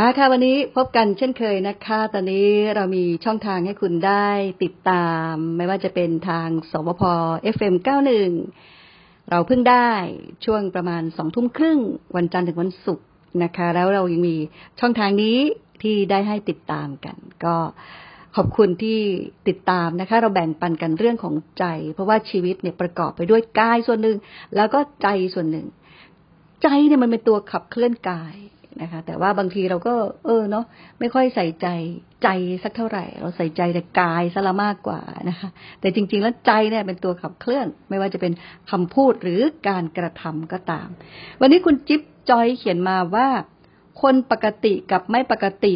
มาค่ะวันนี้พบกันเช่นเคยนะคะ ตอนนี้เรามีช่องทางให้คุณได้ติดตาม ไม่ว่าจะเป็นทางสวพ FM91 เราเพิ่งได้ช่วงประมาณสองทุ่มครึ่งวันจันทร์ถึงวันศุกร์นะคะ แล้วเรายังมีช่องทางนี้ที่ได้ให้ติดตามกัน ก็ขอบคุณที่ติดตามนะคะ เราแบ่งปันกันเรื่องของใจ เพราะว่าชีวิตเนี่ยประกอบไปด้วยกายส่วนหนึ่งแล้วก็ใจส่วนหนึ่ง ใจเนี่ยมันเป็นตัวขับเคลื่อนกาย นะคะ แต่ว่าบางทีเราก็ เออเนาะไม่ค่อยใส่ใจใจสักเท่าไหร่ เราใส่ใจแต่กายซะละมากกว่านะคะ แต่จริง ๆ แล้วใจเนี่ยเป็นตัวขับเคลื่อน ไม่ว่าจะเป็นคำพูดหรือการกระทำก็ตาม วันนี้คุณจิ๊บจอยเขียนมาว่า คนปกติกับไม่ปกติ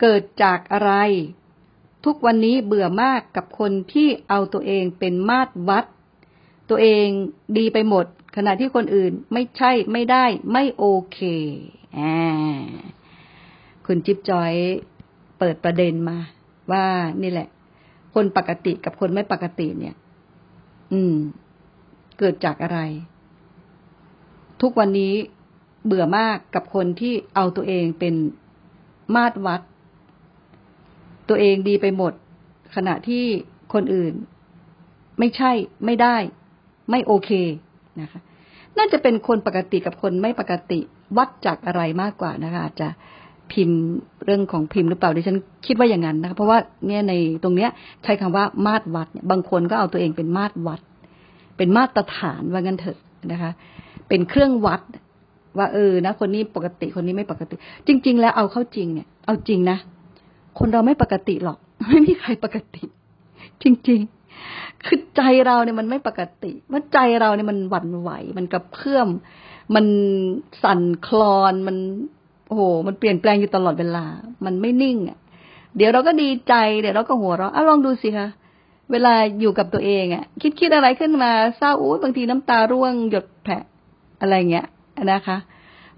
เกิดจากอะไร ทุกวันนี้เบื่อมากกับคนที่เอาตัวเองเป็นมาตรวัด ตัวเองดีไปหมด ขณะที่คนอื่นไม่ใช่ไม่ได้ไม่โอเค คุณจิ๊บจอยเปิดประเด็นมา ว่านี่แหละ คนปกติกับคนไม่ปกติเนี่ย อืม เกิดจากอะไร ทุกวันนี้เบื่อมากกับคนที่เอาตัวเองเป็นมาตรวัด ตัวเองดีไปหมด ขณะที่คนอื่น ไม่ใช่ ไม่ได้ ไม่โอเคนะคะ น่าจะเป็นคนปกติกับคนไม่ปกติวัดจากอะไรมากกว่านะคะอาจจะพิมพ์เรื่องของพิมพ์หรือเปล่าดิฉันคิดว่าอย่างนั้นนะคะเพราะว่าเนี่ยในตรงเนี้ยใช้คำว่ามาตรวัดเนี่ยบางคนก็เอาตัวเองเป็นมาตรวัด เป็นมาตรฐานว่างั้นเถอะนะคะ เป็นเครื่องวัดว่าเออนะ คนนี้ปกติคนนี้ไม่ปกติ จริง ๆ แล้วเอาเข้าจริงเนี่ย เอาจริงนะคนเราไม่ปกติหรอก ไม่มีใครปกติ จริง ๆ คือใจเราเนี่ยมันไม่ปกติว่าใจเราเนี่ยมันหวั่นไหว มันกระเพื่อม มันสั่นคลอน มัน โอ้โห มันเปลี่ยนแปลงอยู่ตลอดเวลา มันไม่นิ่งอะ เดี๋ยวเราก็ดีใจ เดี๋ยวเราก็หัวเราะอะลองดูสิคะ เวลาอยู่กับตัวเองอะ คิดคิดอะไรขึ้นมาเศร้าอู้บางทีน้ำตาร่วงหยดแผลอะไรเงี้ยนะคะ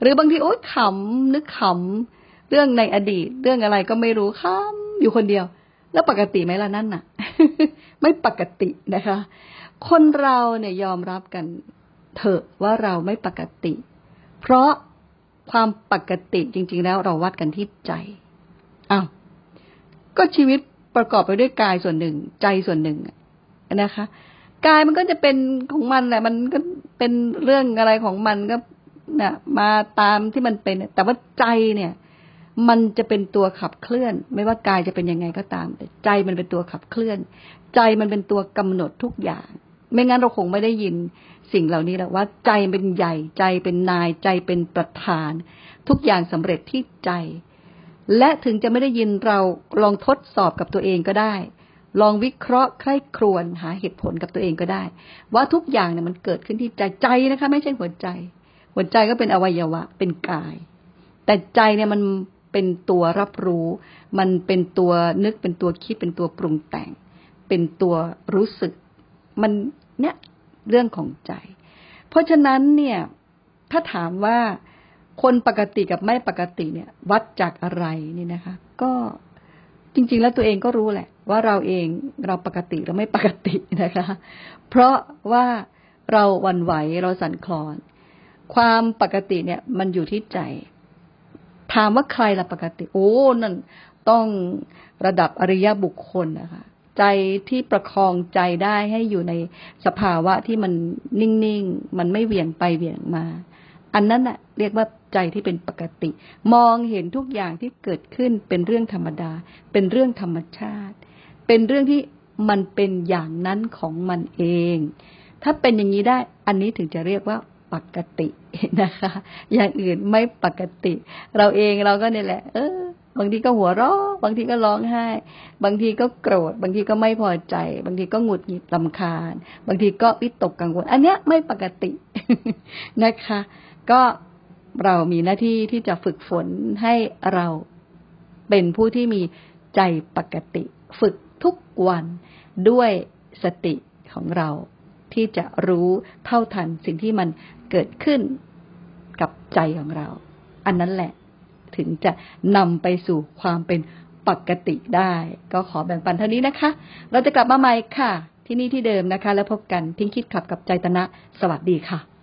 หรือบางทีโอ๊ยขำนึกขำเรื่องในอดีต เรื่องอะไรก็ไม่รู้ขำอยู่คนเดียว แล้วปกติไหมล่ะนั่นน่ะ ไม่ปกตินะคะ คนเราเนี่ยยอมรับกันเถอะว่าเราไม่ปกติ เพราะความปกติจริง ๆ แล้วเราวัดกันที่ใจอ้าวก็ชีวิตประกอบไปด้วยกายส่วนหนึ่ง ใจส่วนหนึ่งนะคะกายมันก็จะเป็นของมันแหละ มันก็เป็นเรื่องอะไรของมันก็นะมาตามที่มันเป็น แต่ว่าใจเนี่ย มันจะเป็นตัวขับเคลื่อน ไม่ว่ากายจะเป็นยังไงก็ตาม แต่ใจมันเป็นตัวขับเคลื่อน ใจมันเป็นตัวกำหนดทุกอย่าง ไม่งั้นเราคงไม่ได้ยินสิ่งเหล่านี้แหละว่าใจเป็นใหญ่ใจเป็นนายใจเป็นประธาน ทุกอย่างสำเร็จที่ใจ และถึงจะไม่ได้ยินเราลองทดสอบกับตัวเองก็ได้ ลองวิเคราะห์ใคร่ครวญหาเหตุผลกับตัวเองก็ได้ ว่าทุกอย่างเนี่ยมันเกิดขึ้นที่ใจใจนะคะ ไม่ใช่หัวใจ หัวใจก็เป็นอวัยวะเป็นกาย แต่ใจเนี่ยมัน เป็นตัวรับรู้ มันเป็นตัวนึกเป็นตัวคิดเป็นตัวปรุงแต่ง เป็นตัวรู้สึก มันเนี่ยเรื่องของใจ เพราะฉะนั้นเนี่ย ถ้าถามว่าคนปกติกับไม่ปกติเนี่ย วัดจากอะไรนี่นะคะ ก็จริง ๆ แล้วตัวเองก็รู้แหละ ว่าเราเองเราปกติหรือไม่ปกตินะคะ เพราะว่าเราวันไหวเราสั่นคลอน ความปกติเนี่ยมันอยู่ที่ใจ ถามว่าใครละปกติ โอ้นั่นต้องระดับอริยบุคคลนะคะ ใจที่ประคองใจได้ให้อยู่ในสภาวะที่มันนิ่งๆ มันไม่เวียงไปเวียงมา อันนั้นน่ะ เรียกว่าใจที่เป็นปกติ มองเห็นทุกอย่างที่เกิดขึ้นเป็นเรื่องธรรมดา เป็นเรื่องธรรมชาติ เป็นเรื่องที่มันเป็นอย่างนั้นของมันเอง ถ้าเป็นอย่างนี้ได้ อันนี้ถึงจะเรียกว่า ปกตินะคะ อย่างอื่นไม่ปกติ เราเองเราก็เนี่ยแหละ เออ บางทีก็หัวเราะบางทีก็ร้องไห้ บางทีก็โกรธ บางทีก็ไม่พอใจ บางทีก็หงุดหงิดลำคาญ บางทีก็วิตกกังวล อันเนี้ยไม่ปกตินะคะ ก็เรามีหน้าที่ที่จะฝึกฝนให้เราเป็นผู้ที่มีใจปกติ ฝึกทุกวันด้วยสติของเรา ที่จะรู้เท่าทันสิ่งที่มันเกิดขึ้นกับใจของเรา อันนั้นแหละถึงจะนำไปสู่ความเป็นปกติได้ ก็ขอแบ่งปันเท่านี้นะคะ เราจะกลับมาใหม่ค่ะ ที่นี่ที่เดิมนะคะ แล้วพบกันทิ้งคิดขับกับใจตนะ สวัสดีค่ะ